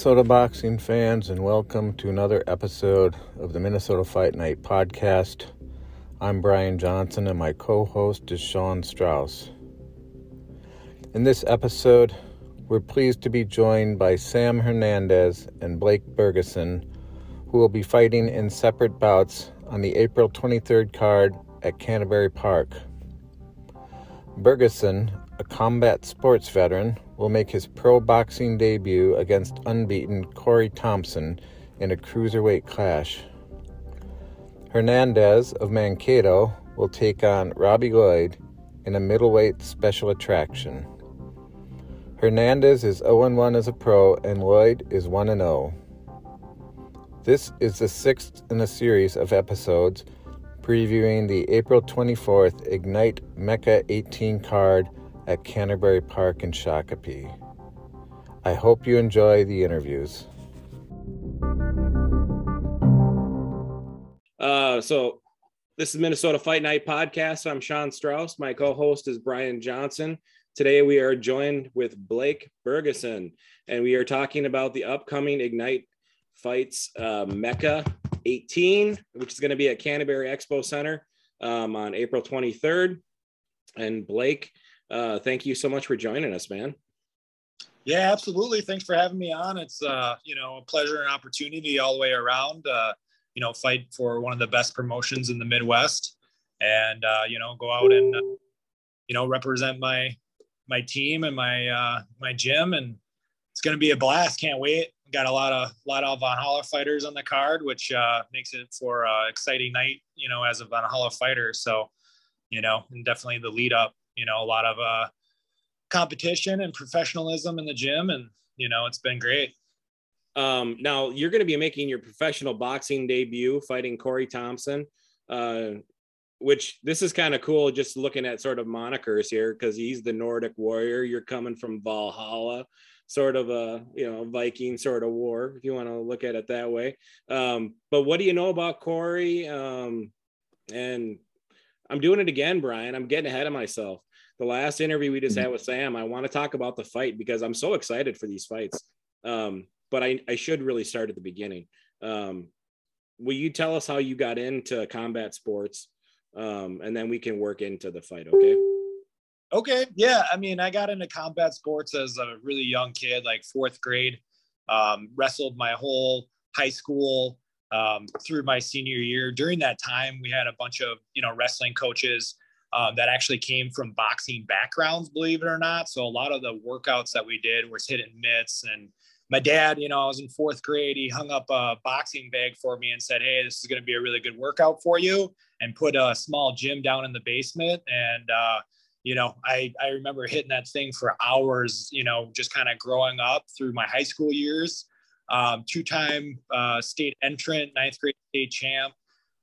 Minnesota boxing fans, and welcome to another episode of the Minnesota Fight Night podcast. I'm Brian Johnson, and my co host is Sean Strauss. In this episode, we're pleased to be joined by Sam Hernandez and Blake Bergeson, who will be fighting in separate bouts on the April 23rd card at Canterbury Park. Bergeson, a combat sports veteran, will make his pro boxing debut against unbeaten Corey Thompson in a cruiserweight clash. Hernandez of Mankato will take on Robbie Loyde in a middleweight special attraction. Hernandez is 0 1 as a pro, and Loyde is 1 0. This is the sixth in a series of episodes previewing the April 24th Ignite Mecca 18 card at Canterbury Park in Shakopee. I hope you enjoy the interviews. Uh, so, this is Minnesota Fight Night podcast. I'm Sean Strauss. My co host is Brian Johnson. Today, we are joined with Blake Bergeson, and we are talking about the upcoming Ignite Fights uh, Mecca 18, which is going to be at Canterbury Expo Center um, on April 23rd. And Blake, uh, thank you so much for joining us, man. Yeah, absolutely. Thanks for having me on. It's uh, you know a pleasure and opportunity all the way around. Uh, you know, fight for one of the best promotions in the Midwest, and uh, you know, go out and uh, you know represent my my team and my uh, my gym, and it's going to be a blast. Can't wait. Got a lot of lot of Valhalla fighters on the card, which uh, makes it for an exciting night. You know, as a Valhalla fighter. So, you know, and definitely the lead up you know, a lot of uh, competition and professionalism in the gym. And, you know, it's been great. Um, now you're going to be making your professional boxing debut fighting Corey Thompson, uh, which this is kind of cool just looking at sort of monikers here because he's the Nordic warrior. You're coming from Valhalla, sort of a you know Viking sort of war, if you want to look at it that way. Um, but what do you know about Corey? Um, and I'm doing it again, Brian. I'm getting ahead of myself. The last interview we just mm-hmm. had with Sam, I want to talk about the fight because I'm so excited for these fights. Um, but I, I should really start at the beginning. Um, will you tell us how you got into combat sports? Um, and then we can work into the fight, okay? Okay. Yeah. I mean, I got into combat sports as a really young kid, like fourth grade. Um, wrestled my whole high school um, through my senior year. During that time, we had a bunch of you know wrestling coaches um, that actually came from boxing backgrounds, believe it or not. So a lot of the workouts that we did was hit and mitts. And my dad, you know, I was in fourth grade. He hung up a boxing bag for me and said, "Hey, this is going to be a really good workout for you," and put a small gym down in the basement. And uh, you know, I I remember hitting that thing for hours. You know, just kind of growing up through my high school years um, two-time uh, state entrant, ninth grade state champ,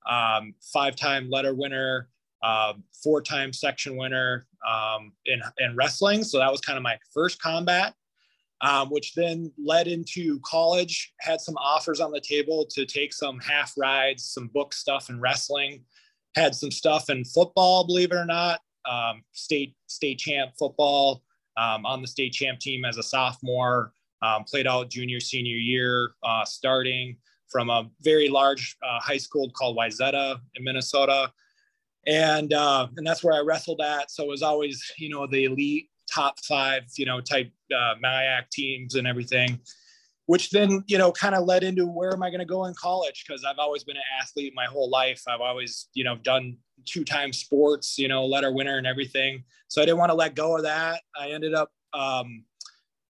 um, five-time letter winner, uh, four-time section winner um, in, in wrestling. So that was kind of my first combat, um, which then led into college. Had some offers on the table to take some half rides, some book stuff in wrestling. Had some stuff in football, believe it or not. Um, state state champ football um, on the state champ team as a sophomore. Um, played out junior, senior year, uh, starting from a very large uh, high school called Wayzata in Minnesota. And, uh, and that's where I wrestled at. So it was always, you know, the elite top five, you know, type uh, MIAC teams and everything, which then, you know, kind of led into where am I going to go in college? Because I've always been an athlete my whole life. I've always, you know, done two time sports, you know, letter winner and everything. So I didn't want to let go of that. I ended up um,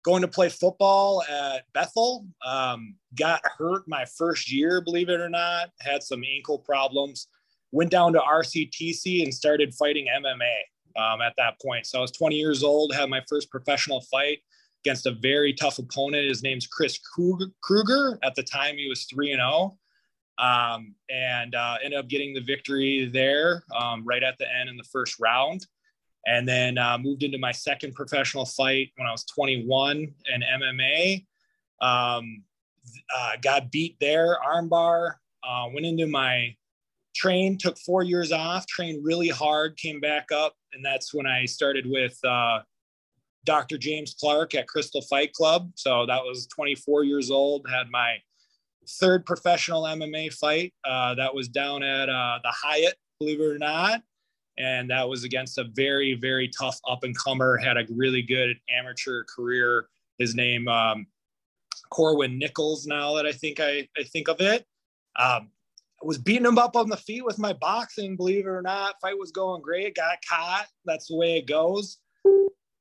going to play football at Bethel. Um, got hurt my first year, believe it or not. Had some ankle problems. Went down to RCTC and started fighting MMA um, at that point. So I was 20 years old, had my first professional fight against a very tough opponent. His name's Chris Kruger. At the time, he was 3 and 0. Um, and uh, ended up getting the victory there um, right at the end in the first round and then uh, moved into my second professional fight when I was 21 in MMA. Um, uh, got beat there, armbar. Uh, went into my train, took four years off, trained really hard, came back up, and that's when I started with uh, Dr. James Clark at Crystal Fight Club. So that was 24 years old. Had my third professional MMA fight. Uh, that was down at uh, the Hyatt, believe it or not. And that was against a very, very tough up and comer. Had a really good amateur career. His name, um, Corwin Nichols. Now that I think I, I think of it, um, was beating him up on the feet with my boxing. Believe it or not, fight was going great. Got caught. That's the way it goes.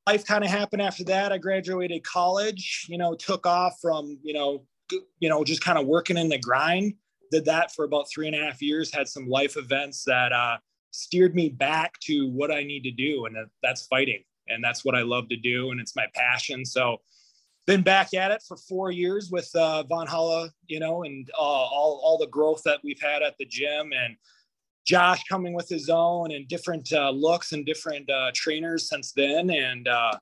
Life kind of happened after that. I graduated college. You know, took off from you know you know, just kind of working in the grind. Did that for about three and a half years. Had some life events that uh, steered me back to what I need to do, and that's fighting. And that's what I love to do, and it's my passion. So, been back at it for four years with uh, Valhalla, you know, and uh, all all the growth that we've had at the gym, and Josh coming with his own and different uh, looks and different uh, trainers since then, and uh,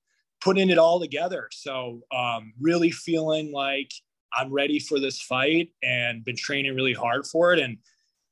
putting it all together. So, um, really feeling like I'm ready for this fight and been training really hard for it. And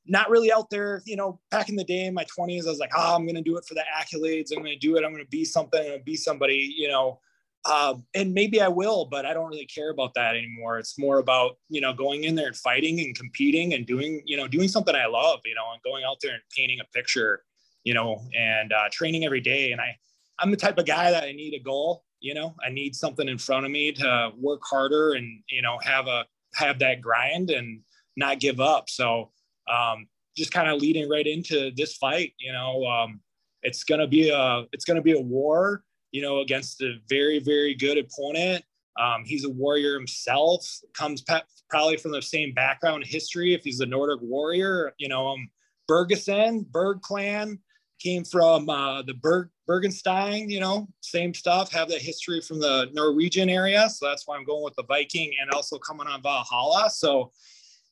not really out there, you know, back in the day in my 20s, I was like, oh, I'm going to do it for the accolades. I'm going to do it. I'm going to be something. I'm going to be somebody, you know. Um, and maybe I will, but I don't really care about that anymore. It's more about, you know, going in there and fighting and competing and doing, you know, doing something I love, you know, and going out there and painting a picture, you know, and uh, training every day. And I, I'm the type of guy that I need a goal you know i need something in front of me to work harder and you know have a have that grind and not give up so um, just kind of leading right into this fight you know um, it's gonna be a it's gonna be a war you know against a very very good opponent um, he's a warrior himself comes pe- probably from the same background history if he's a nordic warrior you know um Bergeson berg clan came from uh, the Berg Bergenstein, you know, same stuff, have that history from the Norwegian area. So that's why I'm going with the Viking and also coming on Valhalla. So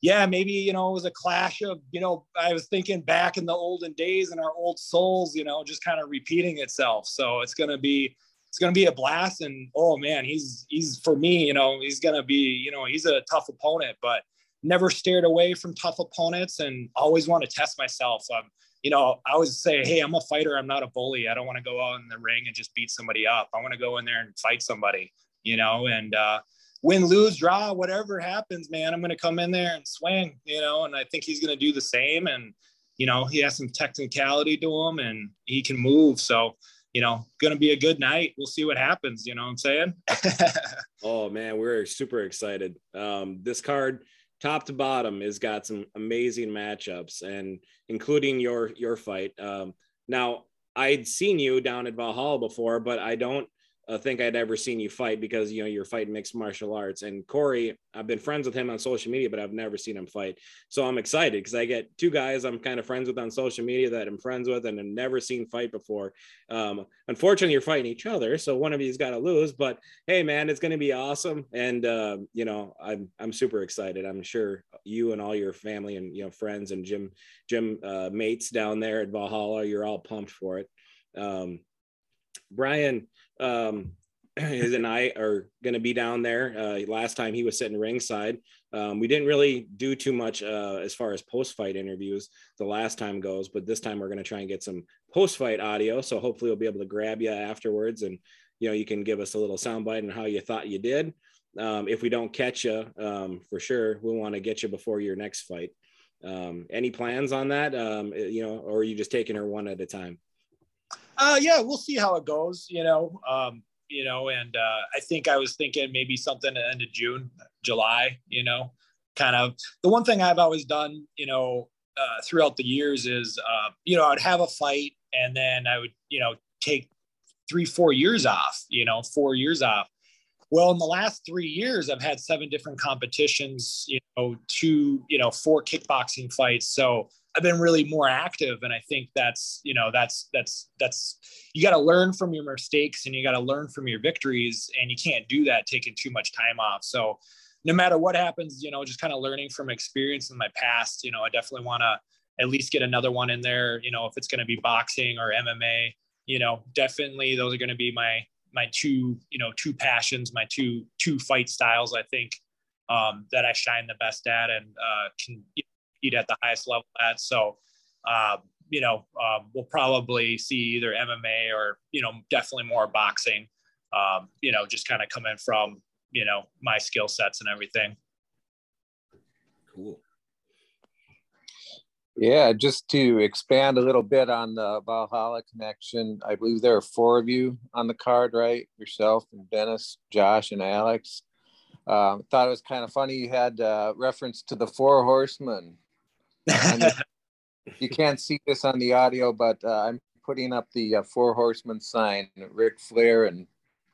yeah, maybe, you know, it was a clash of, you know, I was thinking back in the olden days and our old souls, you know, just kind of repeating itself. So it's going to be, it's going to be a blast. And oh man, he's, he's for me, you know, he's going to be, you know, he's a tough opponent, but never steered away from tough opponents and always want to test myself. You know, I always say, hey, I'm a fighter. I'm not a bully. I don't want to go out in the ring and just beat somebody up. I want to go in there and fight somebody, you know, and uh, win, lose, draw, whatever happens, man, I'm going to come in there and swing, you know, and I think he's going to do the same. And, you know, he has some technicality to him and he can move. So, you know, going to be a good night. We'll see what happens. You know what I'm saying? oh, man, we're super excited. Um, this card, top to bottom has got some amazing matchups and including your your fight um, now i'd seen you down at valhalla before but i don't uh, think I'd ever seen you fight because you know you're fighting mixed martial arts. And Corey, I've been friends with him on social media, but I've never seen him fight. So I'm excited because I get two guys I'm kind of friends with on social media that I'm friends with and have never seen fight before. Um, unfortunately, you're fighting each other, so one of you's got to lose. But hey, man, it's going to be awesome, and uh, you know I'm I'm super excited. I'm sure you and all your family and you know friends and gym gym uh, mates down there at Valhalla, you're all pumped for it. Um, Brian um, his and I are going to be down there. Uh, last time he was sitting ringside. Um, we didn't really do too much uh, as far as post fight interviews the last time goes, but this time we're going to try and get some post fight audio. So hopefully we'll be able to grab you afterwards and you know you can give us a little soundbite on how you thought you did. Um, if we don't catch you, um, for sure, we want to get you before your next fight. Um, any plans on that? Um, you know, or are you just taking her one at a time? Uh, yeah, we'll see how it goes. You know, um, you know, and uh, I think I was thinking maybe something at the end of June, July. You know, kind of the one thing I've always done. You know, uh, throughout the years is, uh, you know, I'd have a fight and then I would, you know, take three, four years off. You know, four years off. Well, in the last three years, I've had seven different competitions. You know, two, you know, four kickboxing fights. So I've been really more active. And I think that's, you know, that's, that's, that's, you got to learn from your mistakes and you got to learn from your victories. And you can't do that taking too much time off. So no matter what happens, you know, just kind of learning from experience in my past, you know, I definitely want to at least get another one in there, you know, if it's going to be boxing or MMA, you know, definitely those are going to be my, my two, you know, two passions, my two, two fight styles, I think, um, that I shine the best at and uh, can compete at the highest level at. So, uh, you know, uh, we'll probably see either MMA or, you know, definitely more boxing. um, you know, just kind of coming from, you know, my skill sets and everything. Cool. Yeah, just to expand a little bit on the Valhalla connection, I believe there are four of you on the card, right? Yourself and Dennis, Josh, and Alex. Um, thought it was kind of funny you had uh, reference to the four horsemen. You can't see this on the audio, but uh, I'm putting up the uh, four horsemen sign. Ric Flair and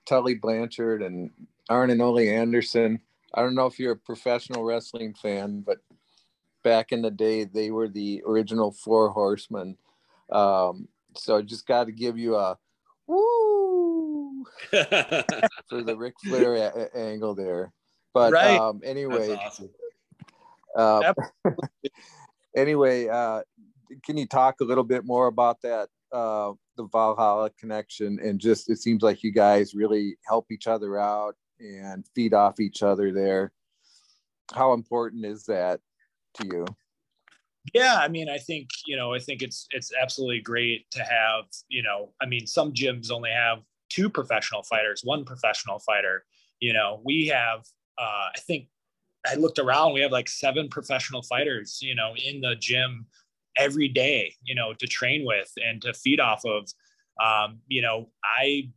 Tully Blanchard and Arn and Ole Anderson. I don't know if you're a professional wrestling fan, but back in the day, they were the original Four Horsemen. Um, so I just got to give you a woo for the Ric Flair a- angle there. But right. um, anyway, awesome. uh, anyway, uh, can you talk a little bit more about that, uh, the Valhalla connection, and just it seems like you guys really help each other out and feed off each other there. How important is that to you? Yeah, I mean, I think you know, I think it's it's absolutely great to have you know, I mean, some gyms only have two professional fighters, one professional fighter. You know, we have, uh, I think, I looked around, we have like seven professional fighters, you know, in the gym every day, you know, to train with and to feed off of. Um, you know, I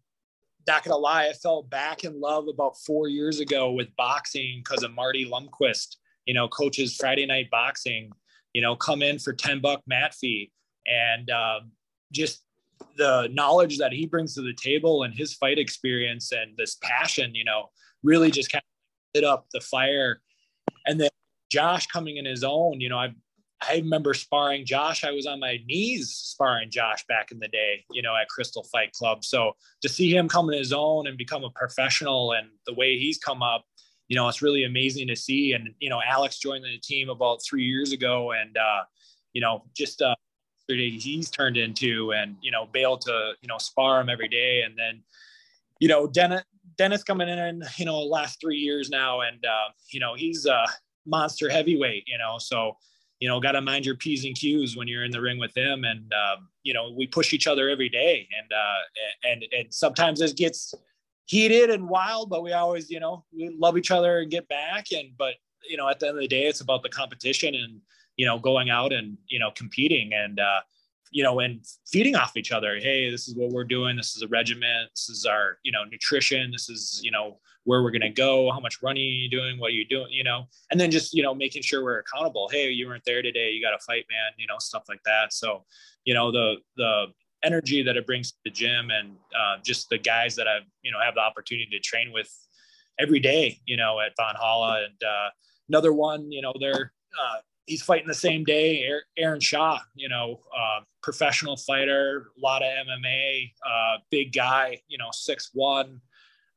not gonna lie, I fell back in love about four years ago with boxing because of Marty Lumquist, you know, coaches Friday night boxing, you know, come in for 10 buck mat fee and um, just the knowledge that he brings to the table and his fight experience and this passion, you know, really just kind of lit up the fire. And then Josh coming in his own, you know, I I remember sparring Josh. I was on my knees sparring Josh back in the day, you know, at Crystal Fight Club. So to see him come in his own and become a professional and the way he's come up, you know, it's really amazing to see. And, you know, Alex joined the team about three years ago and, uh, you know, just, uh, he's turned into and, you know, be able to, you know, spar him every day. And then, you know, Dennis, Dennis coming in, you know, last three years now. And, uh, you know, he's a monster heavyweight, you know, so, you know, got to mind your P's and Q's when you're in the ring with him. And, um, you know, we push each other every day. And, uh, and, and sometimes it gets, heated and wild, but we always, you know, we love each other and get back. And, but, you know, at the end of the day, it's about the competition and, you know, going out and, you know, competing and, uh, you know, and feeding off each other. Hey, this is what we're doing. This is a regiment. This is our, you know, nutrition. This is, you know, where we're going to go. How much running you doing? What are you doing? You know, and then just, you know, making sure we're accountable. Hey, you weren't there today. You got to fight, man, you know, stuff like that. So, you know, the, the, energy that it brings to the gym and uh, just the guys that I've, you know, have the opportunity to train with every day, you know, at Valhalla. And uh, another one, you know, they're, uh, he's fighting the same day, Aaron Shaw, you know, uh, professional fighter, a lot of MMA, uh, big guy, you know, six one,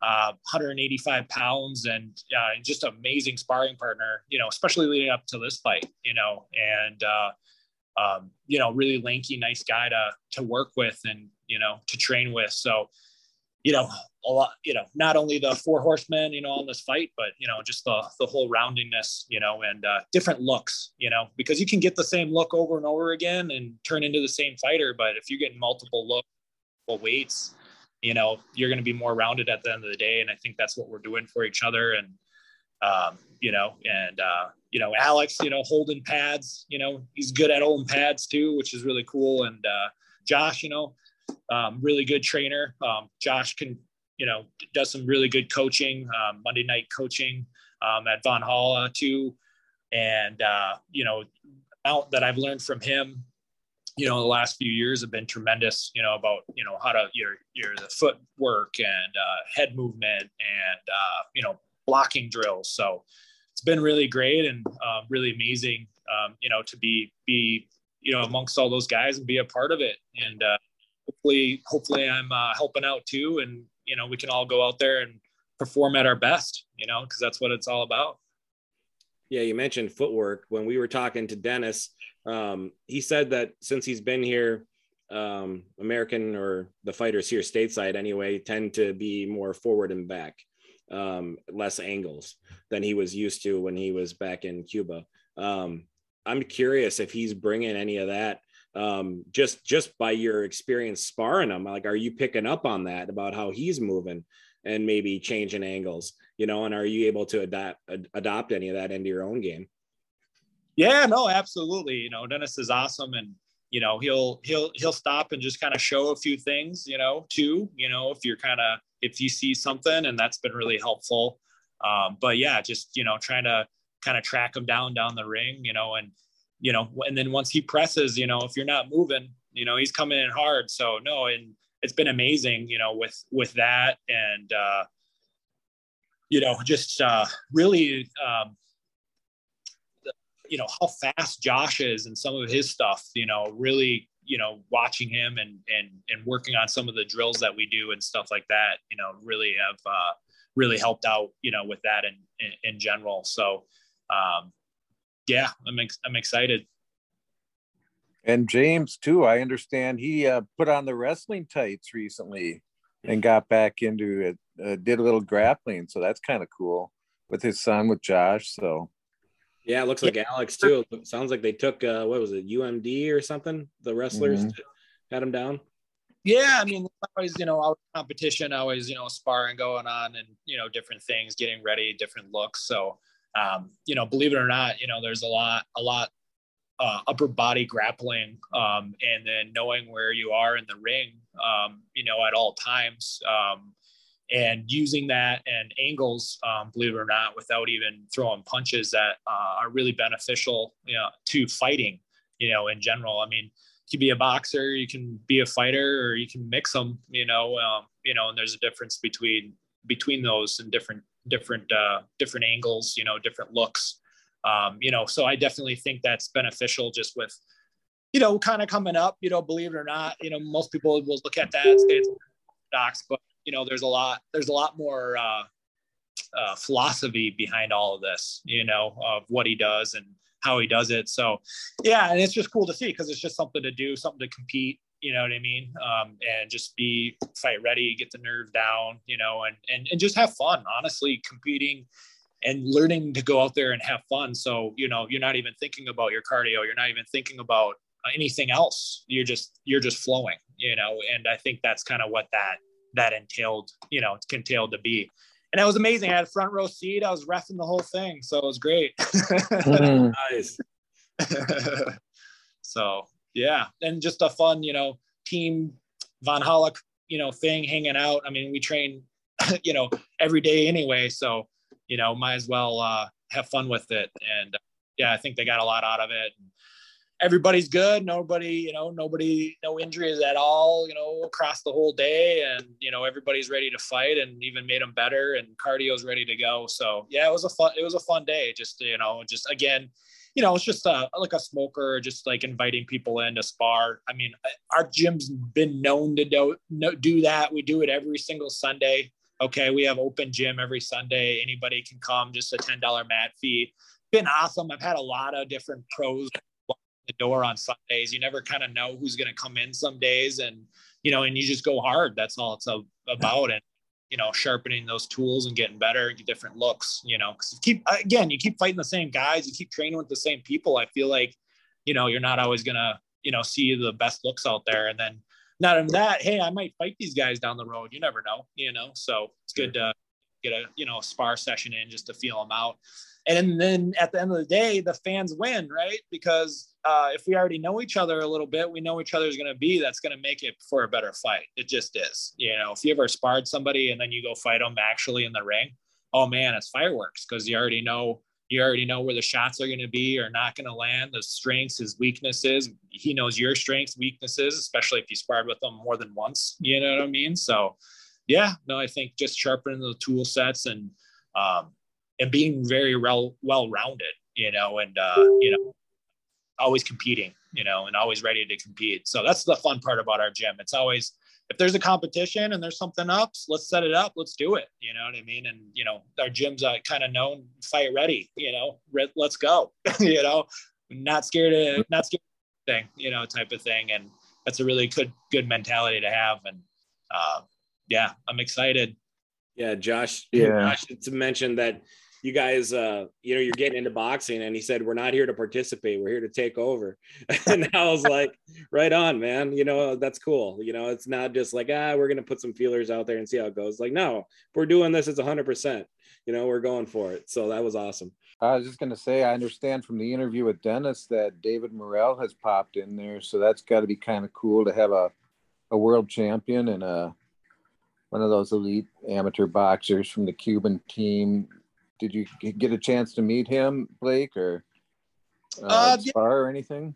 uh, 185 pounds, and uh, just amazing sparring partner, you know, especially leading up to this fight, you know, and uh, um, you know, really lanky, nice guy to to work with and you know to train with. So, you know, a lot, you know, not only the four horsemen, you know, on this fight, but you know, just the the whole roundingness, you know, and uh, different looks, you know, because you can get the same look over and over again and turn into the same fighter, but if you're getting multiple looks, multiple weights, you know, you're going to be more rounded at the end of the day, and I think that's what we're doing for each other, and um, you know, and uh, you know, Alex, you know, holding pads, you know, he's good at holding pads too, which is really cool. And uh, Josh, you know, um, really good trainer. Um, Josh can, you know, does some really good coaching, um, Monday night coaching um, at Valhalla too. And, uh, you know, out that I've learned from him, you know, the last few years have been tremendous, you know, about, you know, how to, your, your, the footwork and uh, head movement and, uh, you know, blocking drills. So, it's been really great and uh, really amazing, um, you know, to be be you know amongst all those guys and be a part of it. And uh, hopefully, hopefully, I'm uh, helping out too, and you know, we can all go out there and perform at our best, you know, because that's what it's all about. Yeah, you mentioned footwork. When we were talking to Dennis, um, he said that since he's been here, um, American or the fighters here stateside anyway tend to be more forward and back um, less angles than he was used to when he was back in Cuba. Um, I'm curious if he's bringing any of that um, just just by your experience sparring him like are you picking up on that about how he's moving and maybe changing angles you know and are you able to adapt ad- adopt any of that into your own game? Yeah no absolutely. You know dennis is awesome and you know he'll he'll he'll stop and just kind of show a few things you know too you know if you're kind of if you see something and that's been really helpful. Um, but yeah just you know trying to kind of track him down down the ring you know and you know and then once he presses you know if you're not moving you know he's coming in hard so no and it's been amazing you know with with that and uh you know just uh really um you know how fast Josh is and some of his stuff. You know, really, you know, watching him and and and working on some of the drills that we do and stuff like that. You know, really have uh, really helped out. You know, with that in in, in general. So, um, yeah, I'm ex- I'm excited. And James too. I understand he uh, put on the wrestling tights recently and got back into it. Uh, did a little grappling, so that's kind of cool with his son with Josh. So yeah, it looks like yeah. Alex too. It sounds like they took uh, what was it, UMD or something? The wrestlers mm-hmm. had him down. Yeah, I mean, always you know, always competition, always you know, sparring going on, and you know, different things, getting ready, different looks. So, um, you know, believe it or not, you know, there's a lot, a lot uh, upper body grappling, um, and then knowing where you are in the ring, um, you know, at all times. Um, and using that and angles, um, believe it or not, without even throwing punches that uh, are really beneficial, you know, to fighting, you know, in general. I mean, you can be a boxer, you can be a fighter, or you can mix them, you know, um, you know, and there's a difference between between those and different different uh, different angles, you know, different looks, um, you know. So I definitely think that's beneficial just with, you know, kind of coming up, you know, believe it or not, you know, most people will look at that and say it's but you know there's a lot there's a lot more uh, uh, philosophy behind all of this you know of what he does and how he does it so yeah and it's just cool to see because it's just something to do something to compete you know what i mean um, and just be fight ready get the nerve down you know and, and and just have fun honestly competing and learning to go out there and have fun so you know you're not even thinking about your cardio you're not even thinking about anything else you're just you're just flowing you know and i think that's kind of what that that entailed, you know, it's entailed to be. And it was amazing. I had a front row seat. I was refing the whole thing, so it was great. mm-hmm. nice. so yeah, and just a fun, you know, team Valhalla, you know, thing, hanging out. I mean, we train, you know, every day anyway, so you know, might as well uh, have fun with it. And uh, yeah, I think they got a lot out of it. And, everybody's good. Nobody, you know, nobody, no injuries at all, you know, across the whole day. And, you know, everybody's ready to fight and even made them better and cardio's ready to go. So yeah, it was a fun, it was a fun day. Just, you know, just again, you know, it's just a, like a smoker, just like inviting people in to spar. I mean, uh, our gym's been known to do, do that. We do it every single Sunday. Okay. We have open gym every Sunday. Anybody can come, just a $10 mat fee. Been awesome. I've had a lot of different pros the door on Sundays. You never kind of know who's going to come in some days, and you know, and you just go hard. That's all it's about, and you know, sharpening those tools and getting better, different looks. You know, because keep again, you keep fighting the same guys, you keep training with the same people. I feel like, you know, you're not always gonna, you know, see the best looks out there, and then not in that, hey, I might fight these guys down the road. You never know, you know. So it's good to get a you know spar session in just to feel them out. And then at the end of the day the fans win right? Because uh, if we already know each other a little bit we know each other's going to be that's going to make it for a better fight. It just is you know? If you ever sparred somebody and then you go fight them actually in the ring oh man it's fireworks because you already know you already know where the shots are going to be or not going to land. The strengths his weaknesses. He knows your strengths weaknesses especially if you sparred with them more than once you know what i mean? So yeah no i think just sharpening the tool sets and um, and being very well well rounded, you know, and uh, you know, always competing, you know, and always ready to compete. So that's the fun part about our gym. It's always if there's a competition and there's something up, let's set it up. Let's do it. You know what I mean? And you know, our gym's uh, kind of known fight ready. You know, let's go. you know, not scared of not scared of thing. You know, type of thing. And that's a really good good mentality to have. And uh, yeah, I'm excited. Yeah, Josh. Yeah, Josh to mention that you guys, uh, you know, you're getting into boxing. And he said, we're not here to participate. We're here to take over. and I was like, right on, man. You know, that's cool. You know, it's not just like, ah, we're going to put some feelers out there and see how it goes. Like, no, if we're doing this, it's hundred percent, you know, we're going for it. So that was awesome. I was just going to say, I understand from the interview with Dennis that David Morrell has popped in there. So that's got to be kind of cool to have a, a world champion and a, one of those elite amateur boxers from the Cuban team. Did you get a chance to meet him, Blake, or uh, uh, spar or anything?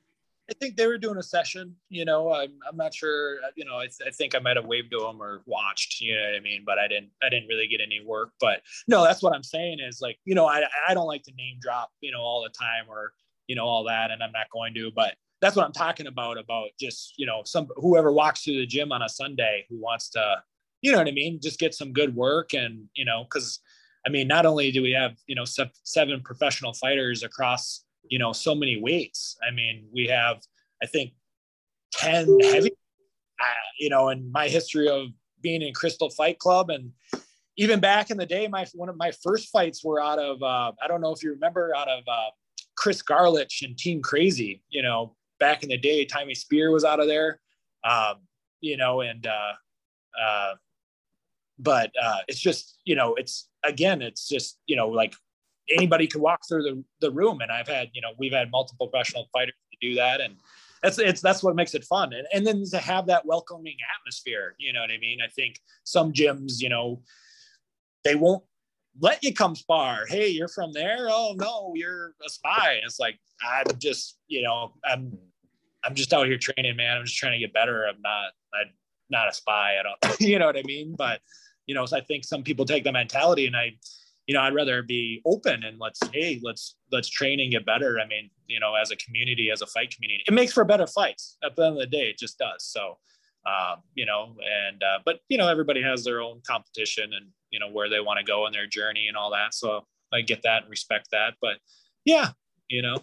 I think they were doing a session. You know, I'm, I'm not sure. You know, I, th- I think I might have waved to him or watched. You know what I mean? But I didn't. I didn't really get any work. But no, that's what I'm saying is like, you know, I I don't like to name drop, you know, all the time or you know all that, and I'm not going to. But that's what I'm talking about. About just you know some whoever walks through the gym on a Sunday who wants to you know what I mean? Just get some good work and, you know, cause I mean, not only do we have, you know, seven professional fighters across, you know, so many weights. I mean, we have, I think 10 heavy, uh, you know, in my history of being in Crystal Fight Club and even back in the day, my, one of my first fights were out of, uh, I don't know if you remember out of, uh, Chris Garlich and Team Crazy, you know, back in the day, Tommy Spear was out of there, um, you know, and, uh, uh, but uh, it's just you know it's again it's just you know like anybody could walk through the, the room. And i've had you know we've had multiple professional fighters to do that. And that's it's that's what makes it fun. And, and then to have that welcoming atmosphere you know what i mean? I think some gyms you know they won't let you come spar. Hey you're from there? Oh no you're a spy. It's like i'm just you know i'm i'm just out here training man. I'm just trying to get better. I'm not i'm not a spy. I don't you know what i mean? But you know, so I think some people take the mentality and I, you know, I'd rather be open and let's, hey, let's, let's train and get better. I mean, you know, as a community, as a fight community, it makes for better fights at the end of the day. It just does. So, um, you know, and, uh, but, you know, everybody has their own competition and, you know, where they want to go in their journey and all that. So I get that and respect that. But yeah, you know,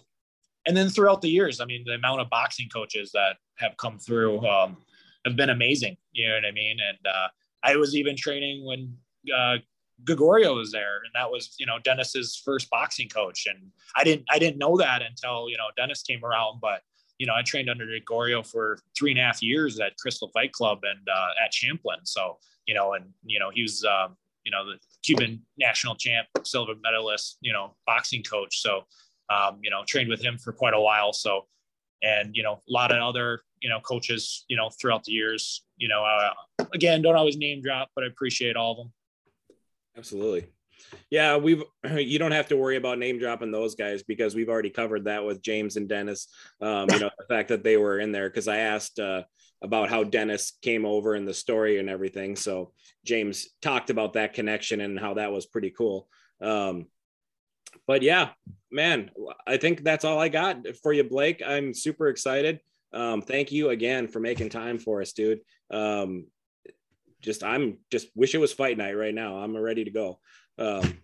and then throughout the years, I mean, the amount of boxing coaches that have come through um, have been amazing. You know what I mean? And, uh, I was even training when uh, Gregorio was there, and that was you know Dennis's first boxing coach, and I didn't I didn't know that until you know Dennis came around, but you know I trained under Gregorio for three and a half years at Crystal Fight Club and uh, at Champlin, so you know, and you know he was um, you know the Cuban national champ, silver medalist, you know boxing coach, so um, you know trained with him for quite a while, so and you know a lot of other you know coaches you know throughout the years you know uh, again don't always name drop but i appreciate all of them. Absolutely. Yeah we've you don't have to worry about name dropping those guys because we've already covered that with james and dennis. Um, you know the fact that they were in there because i asked uh, about how dennis came over and the story and everything. So james talked about that connection and how that was pretty cool. Um, but yeah man i think that's all i got for you blake. I'm super excited um, thank you again for making time for us, dude. Um, just I'm just wish it was fight night right now. I'm ready to go. Um,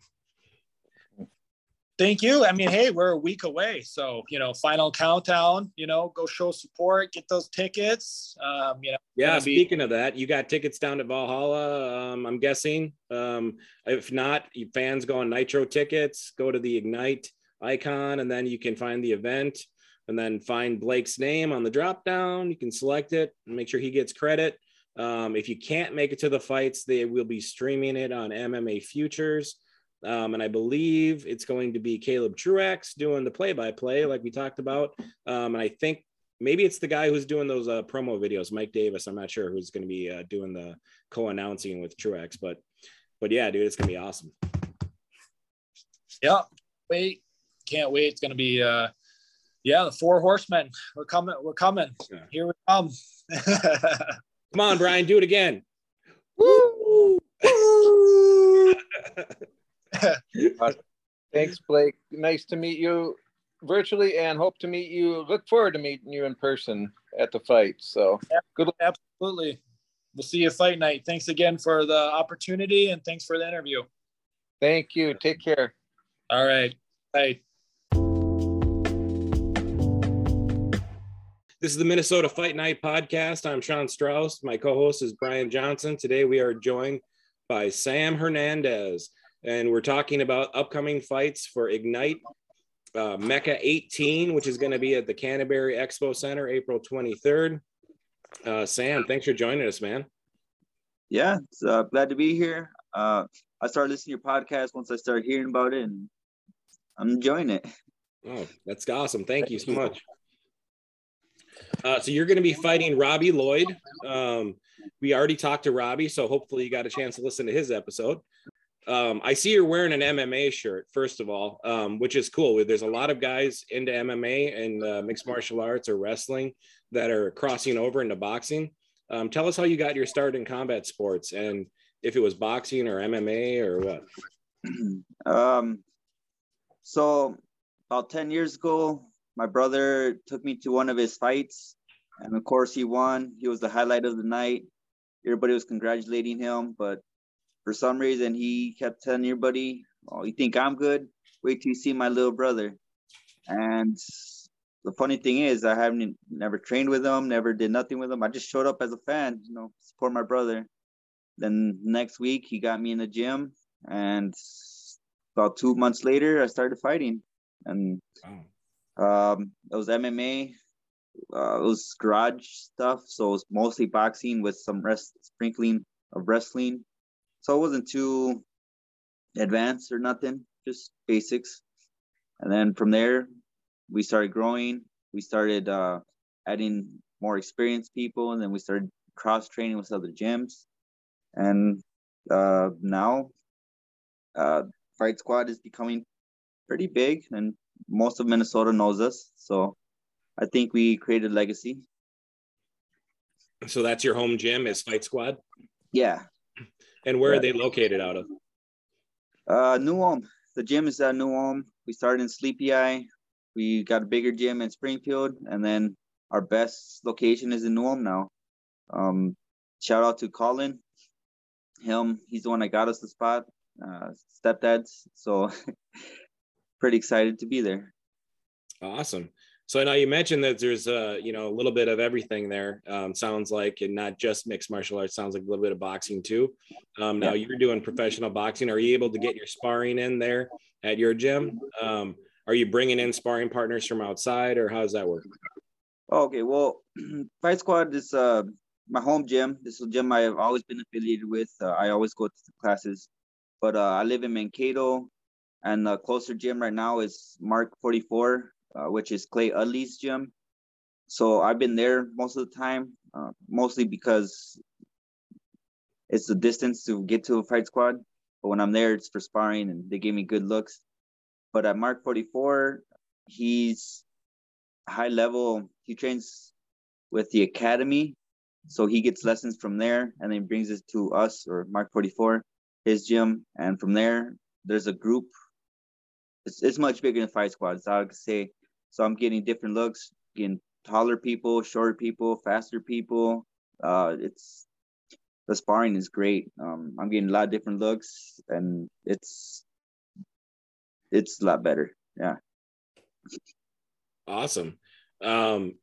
thank you. I mean, hey, we're a week away, so you know, final countdown. You know, go show support, get those tickets. Um, you know, yeah. Speaking be- of that, you got tickets down to Valhalla. Um, I'm guessing. Um, if not, fans go on Nitro tickets. Go to the Ignite icon, and then you can find the event and then find Blake's name on the drop down. You can select it and make sure he gets credit. Um, if you can't make it to the fights, they will be streaming it on MMA Futures. Um, and I believe it's going to be Caleb Truax doing the play by play, like we talked about. Um, and I think maybe it's the guy who's doing those uh, promo videos, Mike Davis. I'm not sure who's going to be uh, doing the co announcing with Truax, but but yeah, dude, it's going to be awesome. Yeah, wait, can't wait. It's going to be uh, yeah, the four horsemen. We're coming. We're coming. Yeah. Here we come. come on, Brian. Do it again. Woo! Thanks, Blake. Nice to meet you virtually and hope to meet you. Look forward to meeting you in person at the fight. So good luck. Absolutely. We'll see you fight night. Thanks again for the opportunity and thanks for the interview. Thank you. Take care. All right. Bye. This is the Minnesota Fight Night podcast. I'm Sean Strauss. My co host is Brian Johnson. Today we are joined by Sam Hernandez. and we're talking about upcoming fights for Ignite uh, Mecca 18, which is going to be at the Canterbury Expo Center April 23rd. Uh, Sam, thanks for joining us, man. Yeah, it's, uh, glad to be here. Uh, I started listening to your podcast once I started hearing about it, and I'm enjoying it. Oh, that's awesome. Thank you so much. Uh, so you're going to be fighting Robbie Loyde. Um, we already talked to Robbie, so hopefully you got a chance to listen to his episode. Um, I see you're wearing an MMA shirt, first of all, um, which is cool. There's a lot of guys into MMA and uh, mixed martial arts or wrestling that are crossing over into boxing. Um, tell us how you got your start in combat sports and if it was boxing or MMA or what. Um, so about 10 years ago, my brother took me to one of his fights. And of course, he won. He was the highlight of the night. Everybody was congratulating him, but for some reason, he kept telling everybody, "Oh, you think I'm good? Wait till you see my little brother." And the funny thing is, I haven't never trained with him, never did nothing with him. I just showed up as a fan, you know, support my brother. Then next week, he got me in the gym, and about two months later, I started fighting, and um, it was MMA. Uh, it was garage stuff, so it was mostly boxing with some rest sprinkling of wrestling. So it wasn't too advanced or nothing, just basics. And then from there, we started growing. We started uh, adding more experienced people, and then we started cross training with other gyms. And uh, now, uh, Fight Squad is becoming pretty big, and most of Minnesota knows us. So I think we created legacy. So that's your home gym is Fight Squad? Yeah, and where yeah. are they located out of? Uh, New Ulm. The gym is at New Ulm. We started in Sleepy Eye. We got a bigger gym in Springfield, and then our best location is in New Ulm now. Um, shout out to Colin. Him, he's the one that got us the spot. Uh, stepdads. So pretty excited to be there. Awesome. So now you mentioned that there's a uh, you know a little bit of everything there. Um, sounds like, and not just mixed martial arts. Sounds like a little bit of boxing too. Um, now you're doing professional boxing. Are you able to get your sparring in there at your gym? Um, are you bringing in sparring partners from outside, or how does that work? Okay, well, Fight Squad is uh, my home gym. This is a gym I have always been affiliated with. Uh, I always go to the classes, but uh, I live in Mankato, and the closer gym right now is Mark 44 uh, which is Clay Udley's gym. So I've been there most of the time, uh, mostly because it's the distance to get to a fight squad. But when I'm there, it's for sparring and they give me good looks. But at Mark 44, he's high level. He trains with the academy. So he gets lessons from there and then brings it to us or Mark 44, his gym. And from there, there's a group. It's, it's much bigger than Fight Squad. So I could say so I'm getting different looks, getting taller people, shorter people, faster people. Uh, it's the sparring is great. Um, I'm getting a lot of different looks, and it's it's a lot better. Yeah. Awesome. Um,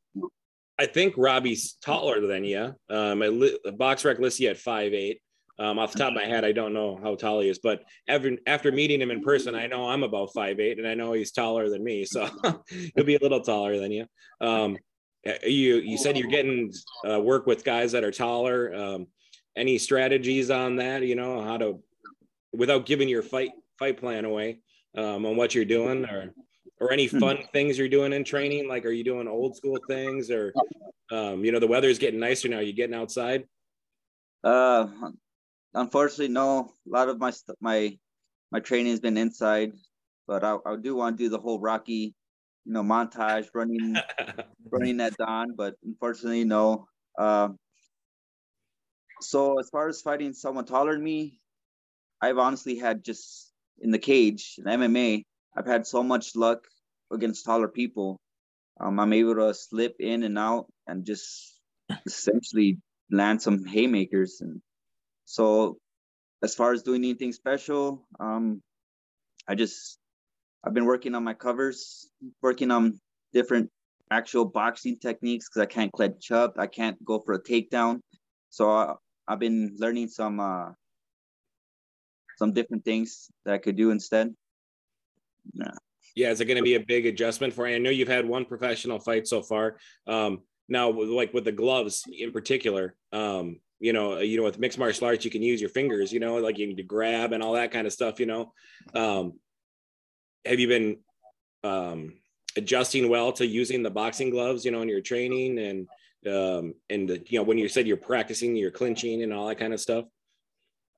I think Robbie's taller than you. Um, li- BoxRec lists you at five eight. Um, off the top of my head, I don't know how tall he is, but after, after meeting him in person, I know I'm about five eight, and I know he's taller than me, so he'll be a little taller than you. Um, you you said you're getting uh, work with guys that are taller. Um, any strategies on that? You know how to, without giving your fight fight plan away um, on what you're doing, or or any hmm. fun things you're doing in training? Like, are you doing old school things, or um, you know the weather's getting nicer now? Are you getting outside? Uh, unfortunately, no. A lot of my my my training has been inside, but I, I do want to do the whole Rocky, you know, montage running running at dawn. But unfortunately, no. Um, so as far as fighting someone taller than me, I've honestly had just in the cage in MMA. I've had so much luck against taller people. Um, I'm able to slip in and out and just essentially land some haymakers and so as far as doing anything special, um, I just I've been working on my covers, working on different actual boxing techniques because I can't clinch up, I can't go for a takedown. So I, I've been learning some uh, some different things that I could do instead. Yeah. Yeah, is it going to be a big adjustment for you? I know you've had one professional fight so far. Um, now, like with the gloves in particular, um, you know, you know, with mixed martial arts, you can use your fingers, you know, like you need to grab and all that kind of stuff, you know. Um, have you been um, adjusting well to using the boxing gloves, you know, in your training and um, and the, you know when you said you're practicing you're clinching and all that kind of stuff?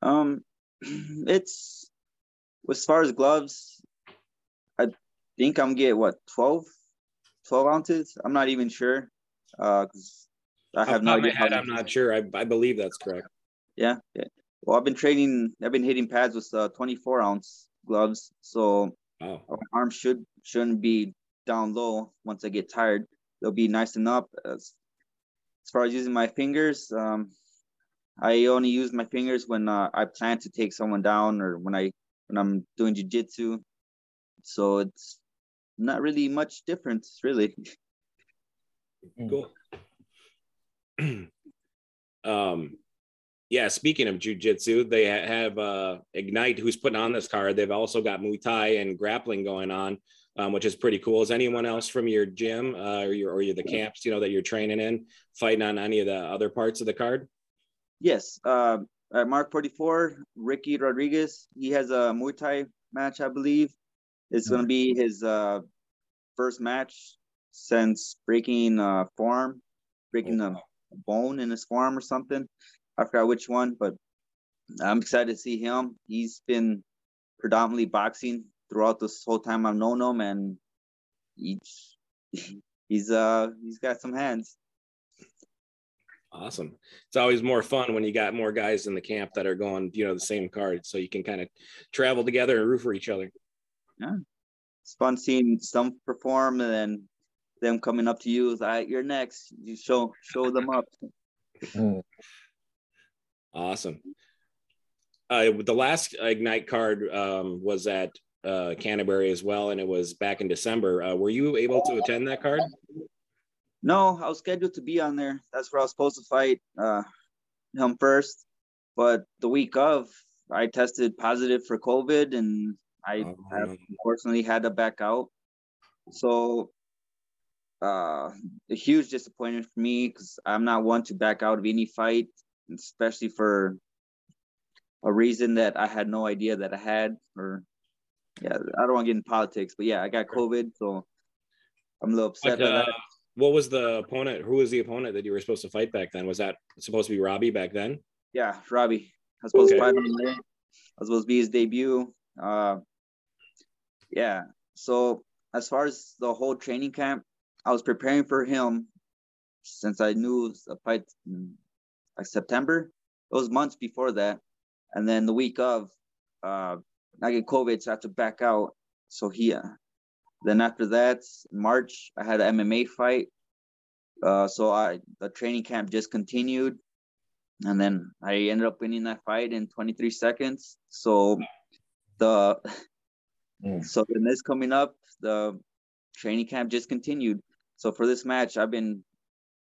Um, it's as far as gloves, I think I'm get what 12, 12 ounces. I'm not even sure. Uh, I have no idea. Head, I'm not sure. I, I believe that's correct. Yeah, yeah. Well, I've been training. I've been hitting pads with uh, 24 ounce gloves, so wow. my arms should shouldn't be down low. Once I get tired, they'll be nice and up. As, as far as using my fingers, um, I only use my fingers when uh, I plan to take someone down or when I when I'm doing jujitsu. So it's not really much difference, really. Cool. um, yeah. Speaking of jujitsu, they have uh, Ignite, who's putting on this card. They've also got Muay Thai and grappling going on, um, which is pretty cool. Is anyone else from your gym uh, or your or your, the camps, you know, that you're training in, fighting on any of the other parts of the card? Yes. Uh, at Mark 44, Ricky Rodriguez, he has a Muay Thai match, I believe. It's going to be his uh, first match since breaking uh, forearm, breaking oh, a bone in his forearm or something. I forgot which one, but I'm excited to see him. He's been predominantly boxing throughout this whole time I've known him, and he's he's uh he's got some hands. Awesome. It's always more fun when you got more guys in the camp that are going, you know, the same card, so you can kind of travel together and root for each other. Yeah, it's fun seeing some perform and then them coming up to you. All right, you're next. You show show them up. Awesome. Uh, the last Ignite card um, was at uh, Canterbury as well, and it was back in December. Uh, were you able to attend that card? No, I was scheduled to be on there. That's where I was supposed to fight uh, him first. But the week of, I tested positive for COVID, and I oh, unfortunately had to back out. So, uh, a huge disappointment for me because I'm not one to back out of any fight, especially for a reason that I had no idea that I had. Or, yeah, I don't want to get in politics, but yeah, I got COVID, so I'm a little upset. But, uh, what was the opponent? Who was the opponent that you were supposed to fight back then? Was that supposed to be Robbie back then? Yeah, Robbie. I was supposed okay. to fight him there. I was supposed to be his debut. Uh, yeah. So as far as the whole training camp, I was preparing for him since I knew a fight like September. It was months before that, and then the week of, uh, I get COVID, so I have to back out. So he, uh, then after that, March, I had an MMA fight. Uh, so I the training camp just continued, and then I ended up winning that fight in 23 seconds. So the mm. so then this coming up, the training camp just continued. So for this match, I've been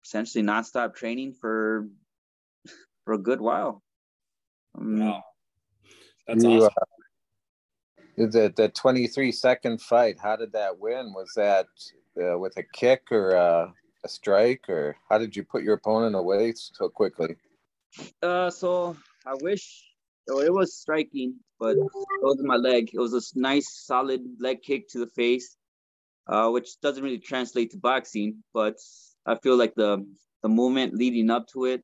essentially nonstop training for for a good while. Um, wow, that's you, awesome. Uh, the the 23 second fight how did that win? Was that uh, with a kick or uh, a strike or how did you put your opponent away so quickly? Uh so i wish oh, it was striking but it was my leg. It was a nice solid leg kick to the face uh which doesn't really translate to boxing but i feel like the the movement leading up to it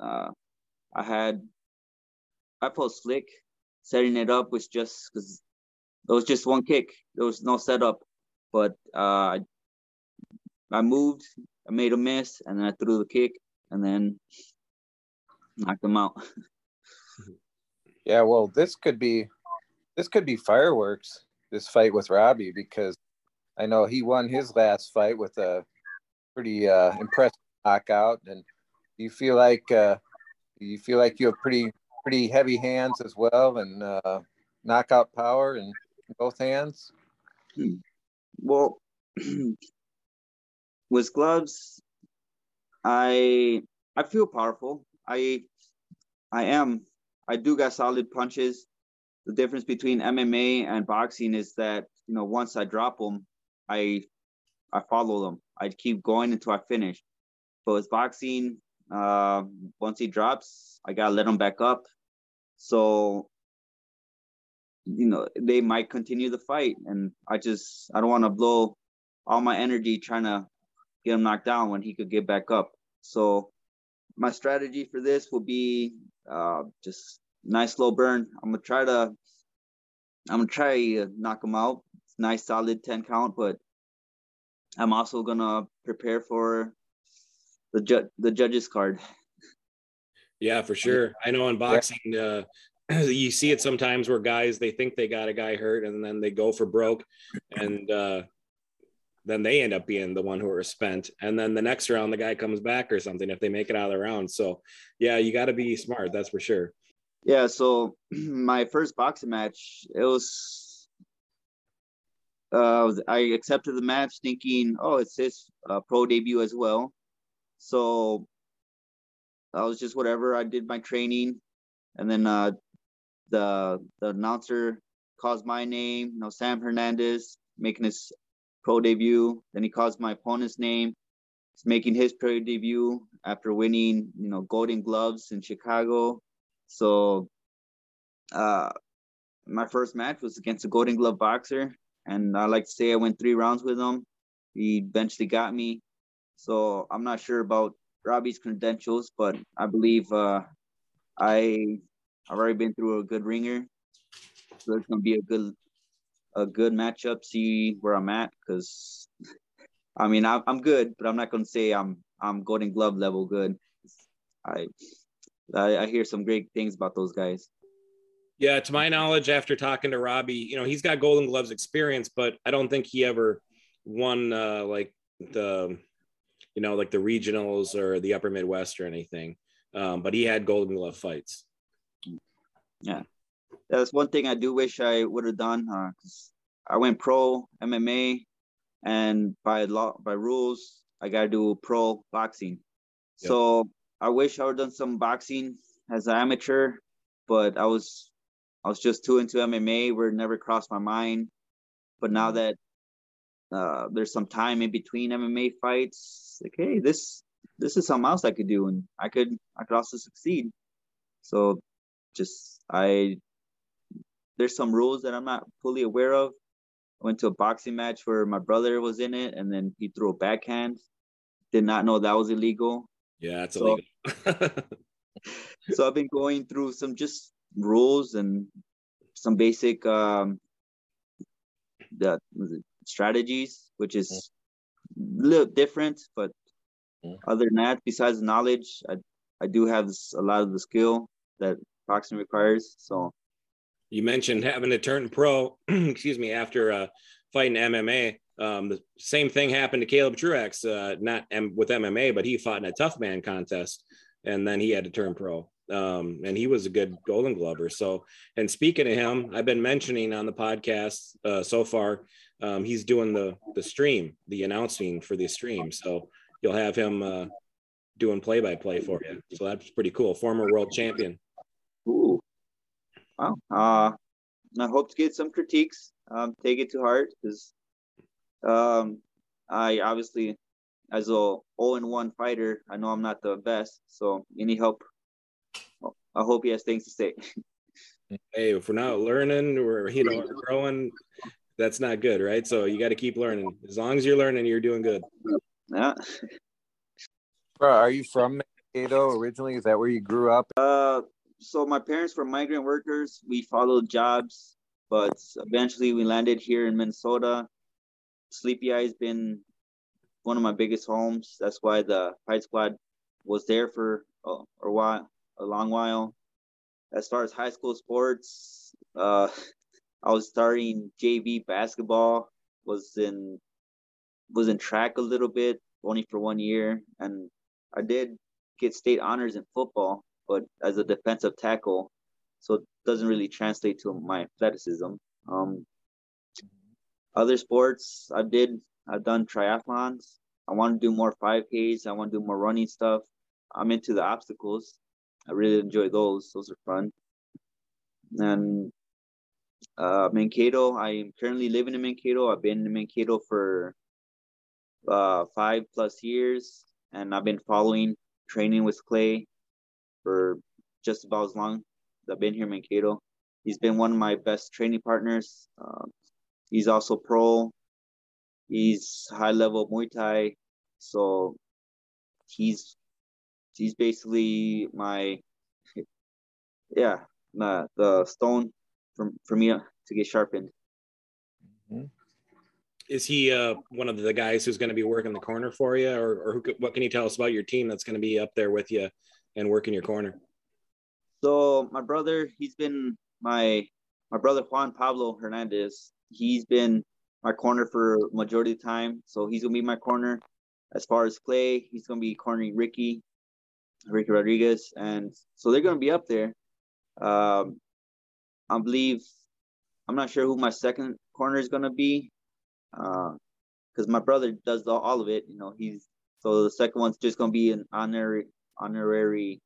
uh i had i felt slick setting it up was just because it was just one kick. There was no setup, but uh, I moved, I made a miss, and then I threw the kick, and then knocked him out. yeah, well, this could be this could be fireworks. This fight with Robbie because I know he won his last fight with a pretty uh, impressive knockout, and you feel like uh, you feel like you have pretty pretty heavy hands as well, and uh, knockout power, in both hands? Well, with gloves, I I feel powerful. I I am. I do got solid punches. the difference between MMA and boxing is that you know once I drop them, I I follow them. I keep going until I finish. But with boxing, uh, once he drops, I gotta let him back up. So you know they might continue the fight, and I just I don't want to blow all my energy trying to get him knocked down when he could get back up. So my strategy for this will be uh, just nice slow burn. I'm gonna try to I'm gonna try to knock him out. Nice solid 10 count, but I'm also gonna prepare for the ju- the judges card. Yeah, for sure. I know in boxing, uh, you see it sometimes where guys they think they got a guy hurt and then they go for broke, and uh, then they end up being the one who are spent. And then the next round, the guy comes back or something if they make it out of the round. So, yeah, you got to be smart. That's for sure. Yeah. So my first boxing match, it was, uh, I accepted the match thinking, oh, it's his uh, pro debut as well. So I was just whatever. I did my training, and then uh, the the announcer calls my name. You know, Sam Hernandez making his pro debut. Then he calls my opponent's name. He's making his pro debut after winning, you know, Golden Gloves in Chicago. So, uh, my first match was against a Golden Glove boxer, and I like to say I went three rounds with him. He eventually got me. So I'm not sure about Robbie's credentials, but I believe uh, I I've already been through a good ringer. So it's gonna be a good a good matchup, see where I'm at. Because I mean, I, I'm good, but I'm not gonna say I'm I'm Golden Glove level good. I, I I hear some great things about those guys. Yeah, to my knowledge, after talking to Robbie, you know, he's got Golden Gloves experience, but I don't think he ever won uh, like the, you know, like the regionals or the Upper Midwest or anything. Um, but he had Golden Glove fights. Yeah, that's one thing I do wish I would have done. Uh, cause I went pro MMA, and by law by rules, I gotta do pro boxing. Yep. So I wish I would have done some boxing as an amateur, but I was I was just too into MMA where it never crossed my mind. But now mm-hmm. that uh, there's some time in between MMA fights, like hey, this this is something else I could do, and I could I could also succeed. So just I there's some rules that I'm not fully aware of. I went to a boxing match where my brother was in it, and then he threw a backhand. Did not know that was illegal. Yeah, it's so, illegal. so I've been going through some just rules and some basic um the strategies, which is a little different, but other than that, besides knowledge, I I do have a lot of the skill that boxing requires. So you mentioned having to turn pro, excuse me, after uh, fighting MMA. Um, the same thing happened to Caleb Truax, uh, not M- with MMA, but he fought in a tough man contest, and then he had to turn pro. Um, and he was a good Golden Glover. So, and speaking of him, I've been mentioning on the podcast uh, so far, um, he's doing the the stream, the announcing for the stream. So you'll have him uh, doing play by play for you. So that's pretty cool. Former world champion. Ooh, Wow. Uh, I hope to get some critiques. Um, take it to heart because um, I obviously, as a 0 and 1 fighter, I know I'm not the best. So any help, I hope he has things to say. hey, if we're not learning or you know growing, that's not good, right? So you got to keep learning. As long as you're learning, you're doing good. Yeah. Bro, are you from Mankato originally? Is that where you grew up? Uh, so my parents were migrant workers. We followed jobs, but eventually we landed here in Minnesota. Sleepy Eye has been one of my biggest homes. That's why the Fight Squad was there for a, a while, a long while. As far as high school sports, uh, I was starting JV basketball. Was in was in track a little bit, only for one year, and I did get state honors in football but as a defensive tackle, so it doesn't really translate to my athleticism. Um, other sports I did, I've done triathlons. I want to do more 5Ks. I want to do more running stuff. I'm into the obstacles. I really enjoy those. Those are fun. And uh, Mankato. I am currently living in Mankato. I've been in Mankato for uh, five plus years, and I've been following training with Clay for just about as long as I've been here in Mankato. He's been one of my best training partners. Uh, he's also pro. He's high level Muay Thai, so he's he's basically my yeah my, the stone for for me to get sharpened. Mm-hmm. Is he uh, one of the guys who's going to be working the corner for you, or, or who, what can you tell us about your team that's going to be up there with you and working your corner? So my brother, he's been my my brother Juan Pablo Hernandez. He's been my corner for majority of the time, so he's gonna be my corner. As far as Clay, he's gonna be cornering Ricky, Ricky Rodriguez, and so they're gonna be up there. Um, I believe I'm not sure who my second corner is gonna be, because uh, my brother does the, all of it. You know, he's so the second one's just gonna be an honorary honorary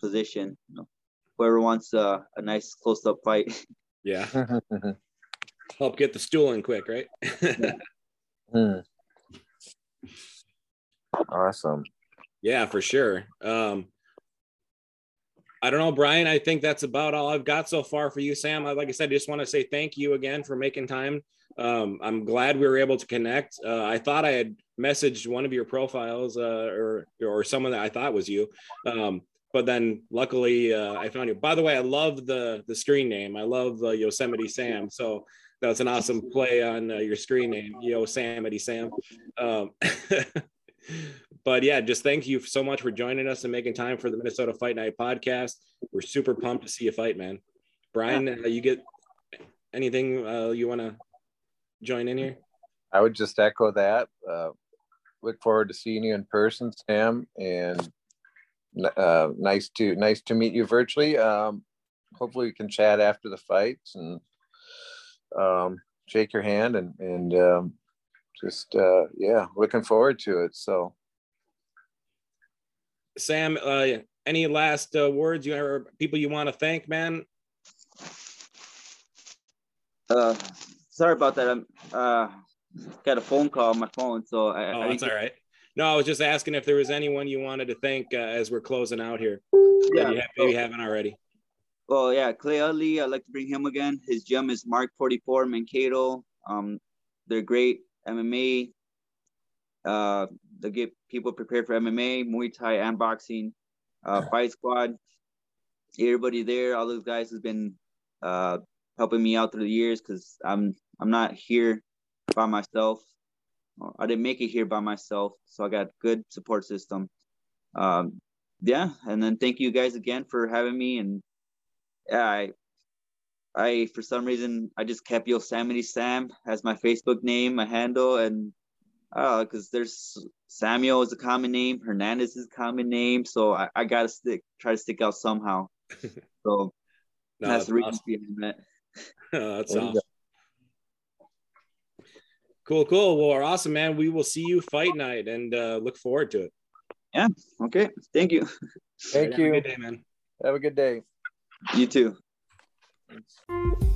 position. You know, whoever wants a, a nice close up fight. Yeah. Help get the stool in quick, right? hmm. Awesome. Yeah, for sure. Um, I don't know, Brian. I think that's about all I've got so far for you, Sam. Like I said, I just want to say thank you again for making time. Um, I'm glad we were able to connect. Uh, I thought I had messaged one of your profiles uh, or or someone that I thought was you, um, but then luckily uh, I found you. By the way, I love the the screen name. I love Yosemite Sam. So that's an awesome play on uh, your screen name, Yosemite Sam. Um, but yeah, just thank you so much for joining us and making time for the Minnesota Fight Night podcast. We're super pumped to see you fight, man. Brian, uh, you get anything uh, you want to join in here? I would just echo that. Uh, look forward to seeing you in person, Sam, and uh, nice to nice to meet you virtually. Um, hopefully, we can chat after the fights and um, shake your hand and and um, just uh, yeah, looking forward to it. So, Sam, uh, any last uh, words you or people you want to thank, man? Uh, sorry about that. I'm uh, got a phone call on my phone, so I, oh, I that's all right. No, I was just asking if there was anyone you wanted to thank uh, as we're closing out here. Yeah, you have, maybe haven't already. Well, yeah, Clay Ali. I'd like to bring him again. His gym is Mark 44 Mankato. Um, they're great. MMA. Uh, they get people prepared for MMA, Muay Thai, and boxing. Uh, Fight Squad. Everybody there, all those guys has been uh, helping me out through the years because I'm I'm not here by myself. I didn't make it here by myself, so I got good support system. Um, yeah, and then thank you guys again for having me. And yeah, I I for some reason I just kept Yosemite Sam as my Facebook name, my handle, and uh, because there's Samuel is a common name, Hernandez is a common name, so I, I gotta stick, try to stick out somehow. So no, that's, that's the reason awesome. behind that. that's awesome. Cool, cool. Well, awesome, man. We will see you fight night and uh, look forward to it. Yeah. Okay. Thank you. Thank Have you. Have a good day, man. Have a good day. You too. Thanks.